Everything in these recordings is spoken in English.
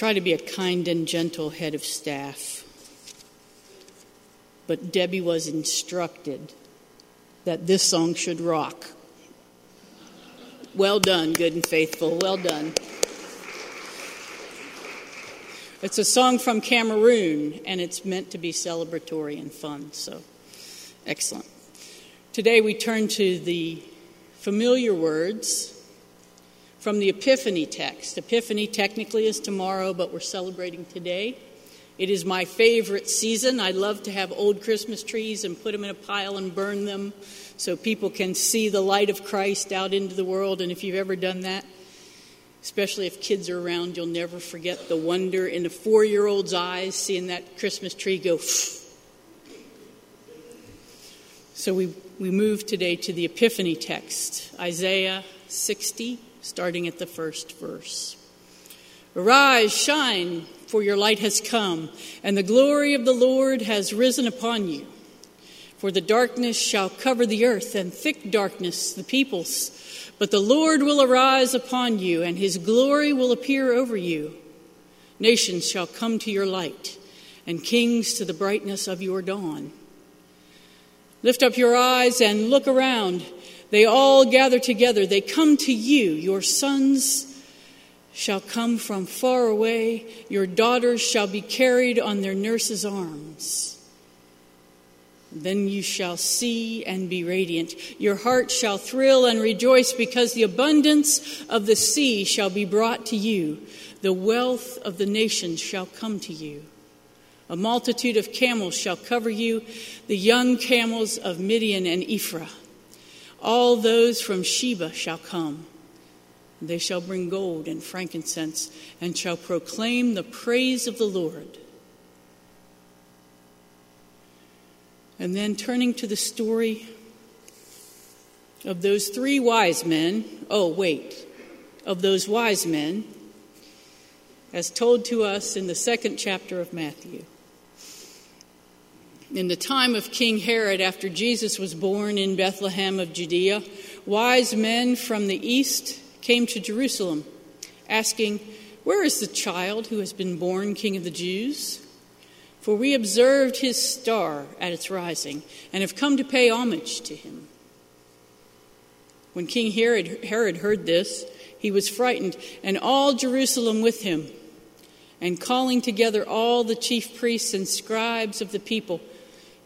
try to be a kind and gentle head of staff. But Debbie was instructed that this song should rock. Well done, good and faithful. Well done. It's a song from Cameroon, and it's meant to be celebratory and fun, so excellent. Today we turn to the familiar words from the Epiphany text. Epiphany technically is tomorrow, but we're celebrating today. It is my favorite season. I love to have old Christmas trees and put them in a pile and burn them so people can see the light of Christ out into the world. And if you've ever done that, especially if kids are around, you'll never forget the wonder in a four year old's eyes seeing that Christmas tree go. So we, we move today to the Epiphany text, Isaiah 60, starting at the first verse. Arise, shine, for your light has come, and the glory of the Lord has risen upon you. For the darkness shall cover the earth, and thick darkness the peoples. But the Lord will arise upon you, and his glory will appear over you. Nations shall come to your light, and kings to the brightness of your dawn. Lift up your eyes and look around. They all gather together. They come to you, your sons shall come from far away, your daughters shall be carried on their nurses' arms. Then you shall see and be radiant. Your heart shall thrill and rejoice because the abundance of the sea shall be brought to you. The wealth of the nations shall come to you. A multitude of camels shall cover you, the young camels of Midian and Ephah. All those from Sheba shall come. They shall bring gold and frankincense and shall proclaim the praise of the Lord. And then turning to the story of those three wise men, oh, wait, of those wise men, as told to us in the second chapter of Matthew. In the time of King Herod, after Jesus was born in Bethlehem of Judea, wise men from the east came to Jerusalem, asking, Where is the child who has been born King of the Jews? For we observed his star at its rising and have come to pay homage to him. When King Herod, heard this, he was frightened, and all Jerusalem with him. And calling together all the chief priests and scribes of the people,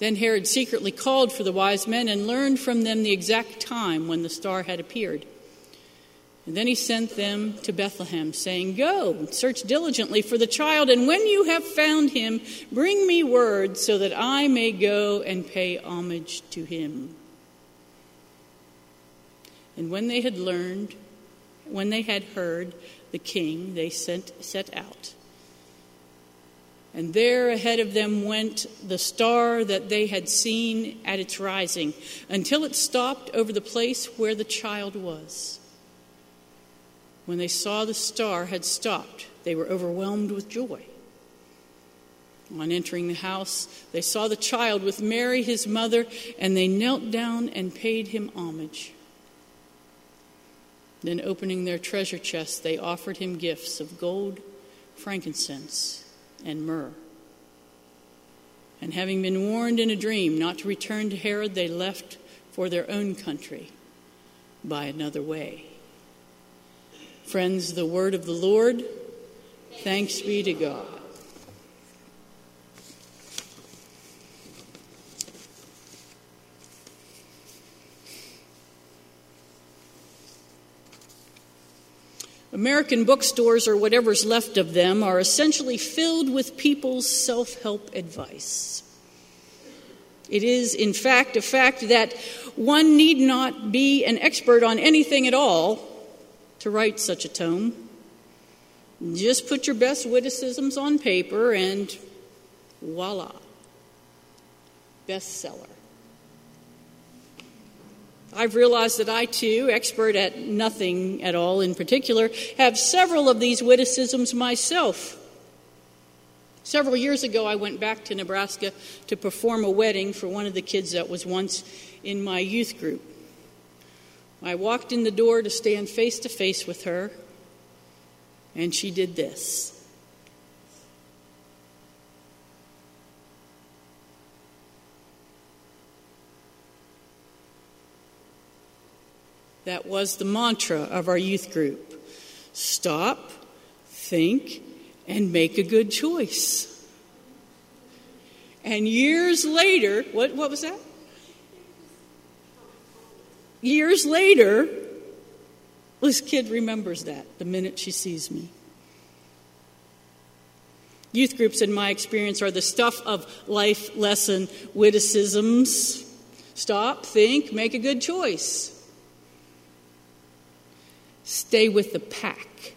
Then Herod secretly called for the wise men and learned from them the exact time when the star had appeared. And then he sent them to Bethlehem, saying, Go, search diligently for the child, and when you have found him, bring me word so that I may go and pay homage to him. And when they had learned, when they had heard the king, they sent, set out. And there ahead of them went the star that they had seen at its rising, until it stopped over the place where the child was. When they saw the star had stopped, they were overwhelmed with joy. On entering the house, they saw the child with Mary, his mother, and they knelt down and paid him homage. Then, opening their treasure chests, they offered him gifts of gold, frankincense, and myrrh. And having been warned in a dream not to return to Herod, they left for their own country by another way. Friends, the word of the Lord. Thanks be to God. American bookstores, or whatever's left of them, are essentially filled with people's self help advice. It is, in fact, a fact that one need not be an expert on anything at all to write such a tome. Just put your best witticisms on paper and voila, bestseller. I've realized that I too, expert at nothing at all in particular, have several of these witticisms myself. Several years ago, I went back to Nebraska to perform a wedding for one of the kids that was once in my youth group. I walked in the door to stand face to face with her, and she did this. That was the mantra of our youth group stop, think, and make a good choice. And years later, what, what was that? Years later, this kid remembers that the minute she sees me. Youth groups, in my experience, are the stuff of life lesson witticisms. Stop, think, make a good choice. Stay with the pack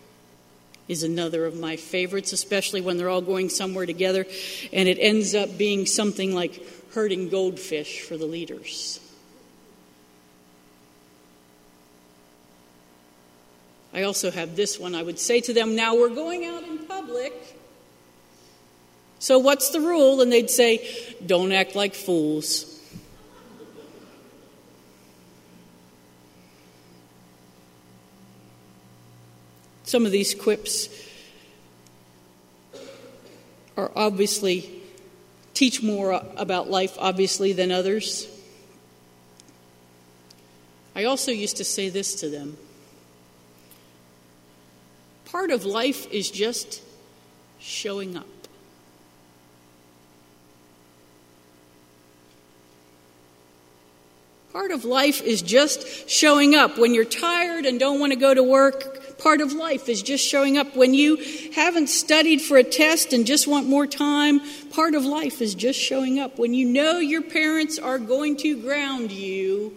is another of my favorites, especially when they're all going somewhere together and it ends up being something like herding goldfish for the leaders. I also have this one. I would say to them, Now we're going out in public. So, what's the rule? And they'd say, Don't act like fools. Some of these quips are obviously teach more about life, obviously, than others. I also used to say this to them part of life is just showing up. Part of life is just showing up. When you're tired and don't want to go to work, part of life is just showing up. When you haven't studied for a test and just want more time, part of life is just showing up. When you know your parents are going to ground you,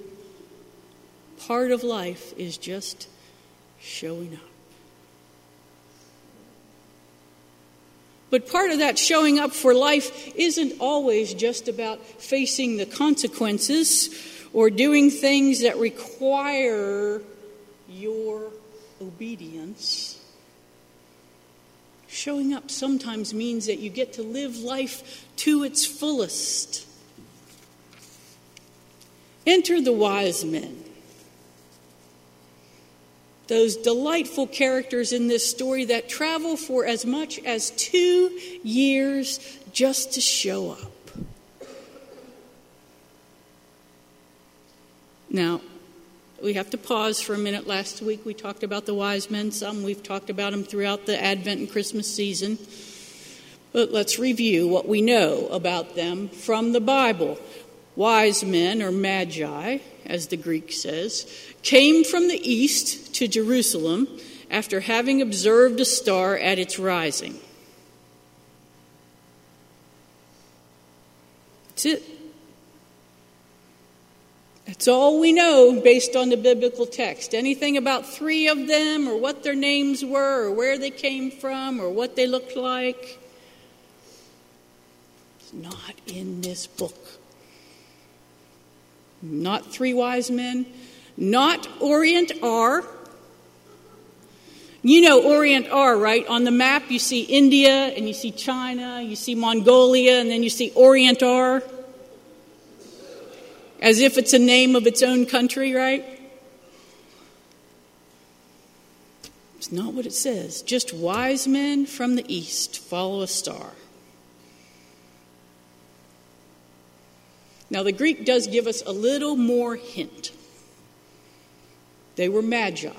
part of life is just showing up. But part of that showing up for life isn't always just about facing the consequences or doing things that require obedience. Showing up sometimes means that you get to live life to its fullest. Enter the wise men. Those delightful characters in this story that travel for as much as two years just to show up. Now, we have to pause for a minute. Last week we talked about the wise men, some we've talked about them throughout the Advent and Christmas season. But let's review what we know about them from the Bible. Wise men, or magi, as the Greek says, came from the east to Jerusalem after having observed a star at its rising. That's it. That's all we know based on the biblical text. Anything about three of them, or what their names were, or where they came from, or what they looked like, it's not in this book. Not three wise men, not Orient are. You know Orient are, right? On the map, you see India, and you see China, you see Mongolia, and then you see Orient are as if it's a name of its own country, right? It's not what it says. Just wise men from the east follow a star. Now, the Greek does give us a little more hint. They were magi.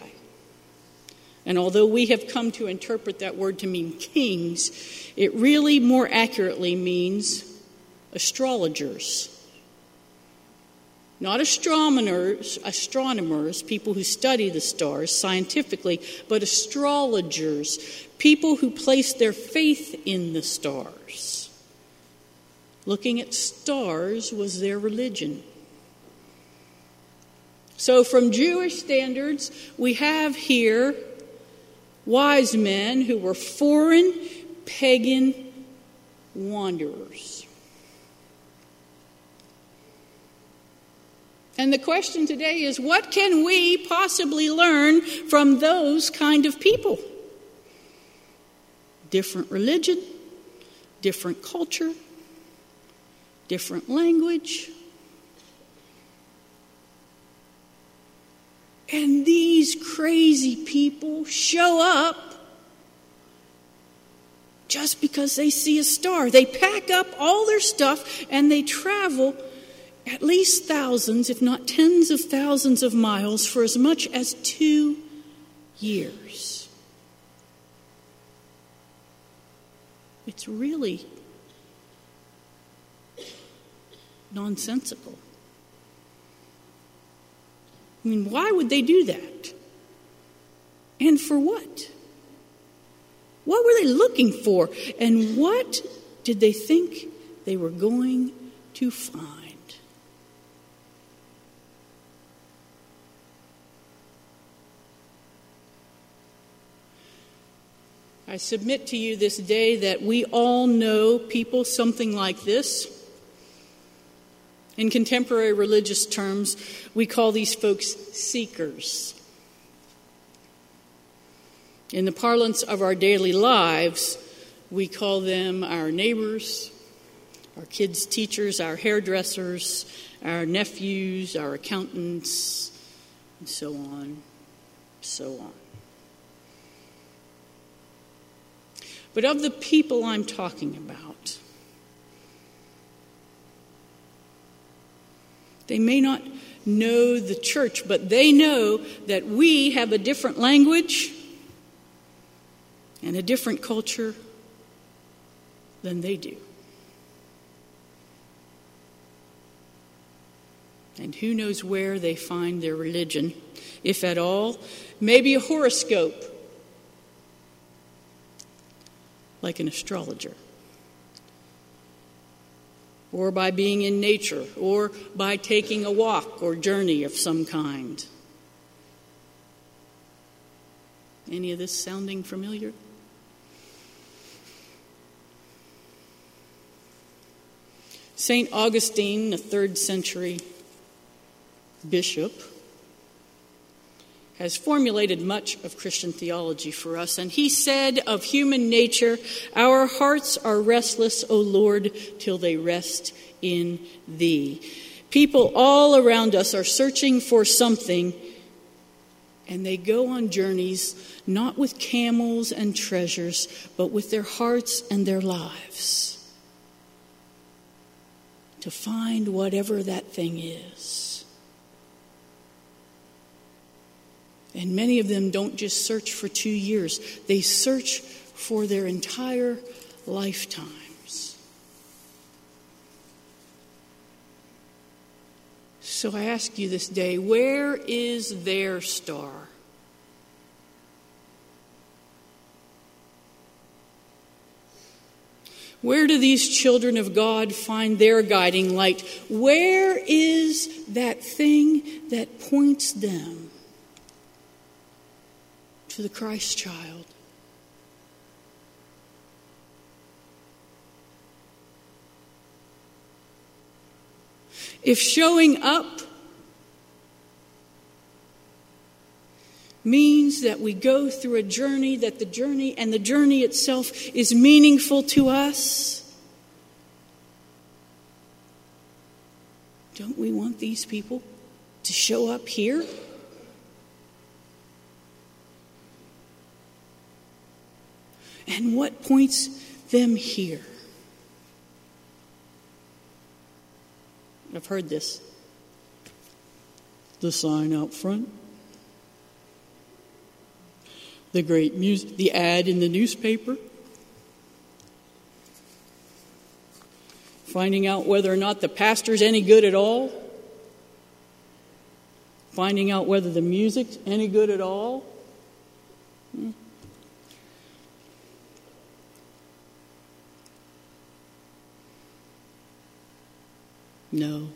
And although we have come to interpret that word to mean kings, it really more accurately means astrologers. Not astronomers, astronomers, people who study the stars scientifically, but astrologers, people who place their faith in the stars. Looking at stars was their religion. So, from Jewish standards, we have here wise men who were foreign, pagan wanderers. And the question today is what can we possibly learn from those kind of people? Different religion, different culture, different language. And these crazy people show up just because they see a star. They pack up all their stuff and they travel at least thousands, if not tens of thousands of miles for as much as two years. It's really nonsensical. I mean, why would they do that? And for what? What were they looking for? And what did they think they were going to find? I submit to you this day that we all know people something like this. In contemporary religious terms, we call these folks seekers. In the parlance of our daily lives, We call them our neighbors, our kids' teachers, our hairdressers, our nephews, our accountants, and so on, so on. But of the people I'm talking about, they may not know the church, but they know that we have a different language and a different culture than they do. And who knows where they find their religion, if at all? Maybe a horoscope, like an astrologer, or by being in nature, or by taking a walk or journey of some kind. Any of this sounding familiar? St. Augustine, the third century bishop, has formulated much of Christian theology for us, and he said of human nature, Our hearts are restless, O Lord, till they rest in Thee. People all around us are searching for something, and they go on journeys not with camels and treasures, but with their hearts and their lives to find whatever that thing is. And many of them don't just search for two years, they search for their entire lifetimes. So I ask you this day where is their star? Where do these children of God find their guiding light? Where is that thing that points them to the Christ child? If showing up means that we go through a journey, that the journey and the journey itself is meaningful to us. Don't we want these people to show up here? And what points them here? I've heard this. The sign out front the great music, the ad in the newspaper, finding out whether or not the pastor's any good at all, finding out whether the music's any good at all. No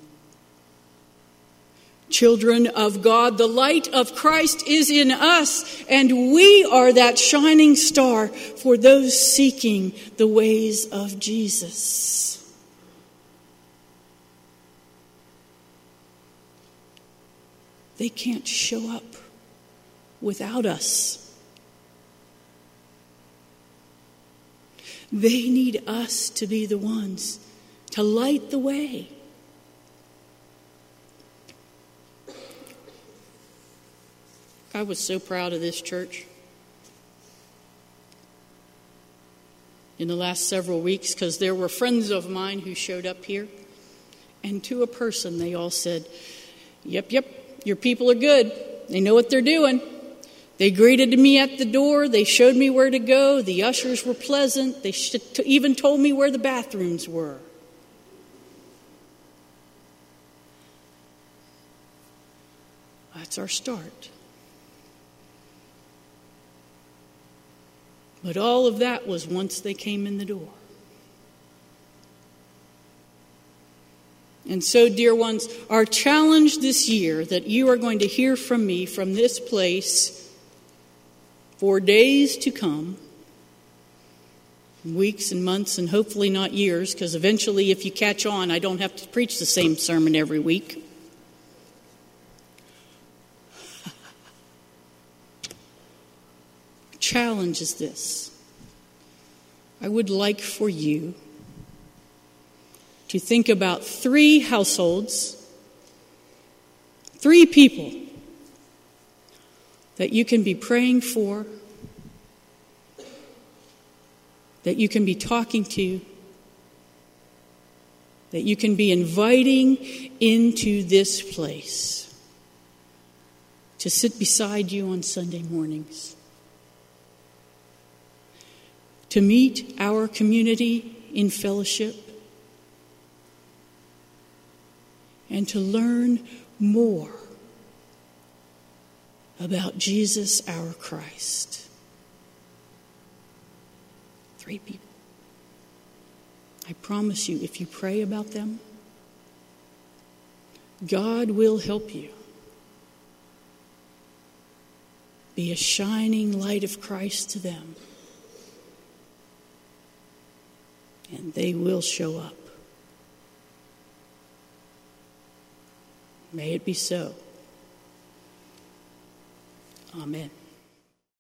children of God. The light of Christ is in us, and we are that shining star for those seeking the ways of Jesus. They can't show up without us. They need us to be the ones to light the way. I was so proud of this church in the last several weeks because there were friends of mine who showed up here, and to a person, they all said, Yep, yep, your people are good. They know what they're doing. They greeted me at the door. They showed me where to go. The ushers were pleasant. They even told me where the bathrooms were. That's our start. But all of that was once they came in the door. And so, dear ones, our challenge this year that you are going to hear from me from this place for days to come, weeks and months, and hopefully not years, because eventually, if you catch on, I don't have to preach the same sermon every week. Challenge is this. I would like for you to think about three households, three people that you can be praying for, that you can be talking to, that you can be inviting into this place to sit beside you on Sunday mornings, to meet our community in fellowship and to learn more about Jesus our Christ. Three people. I promise you, if you pray about them, God will help you. Be a shining light of Christ to them, and they will show up. May it be so. Amen.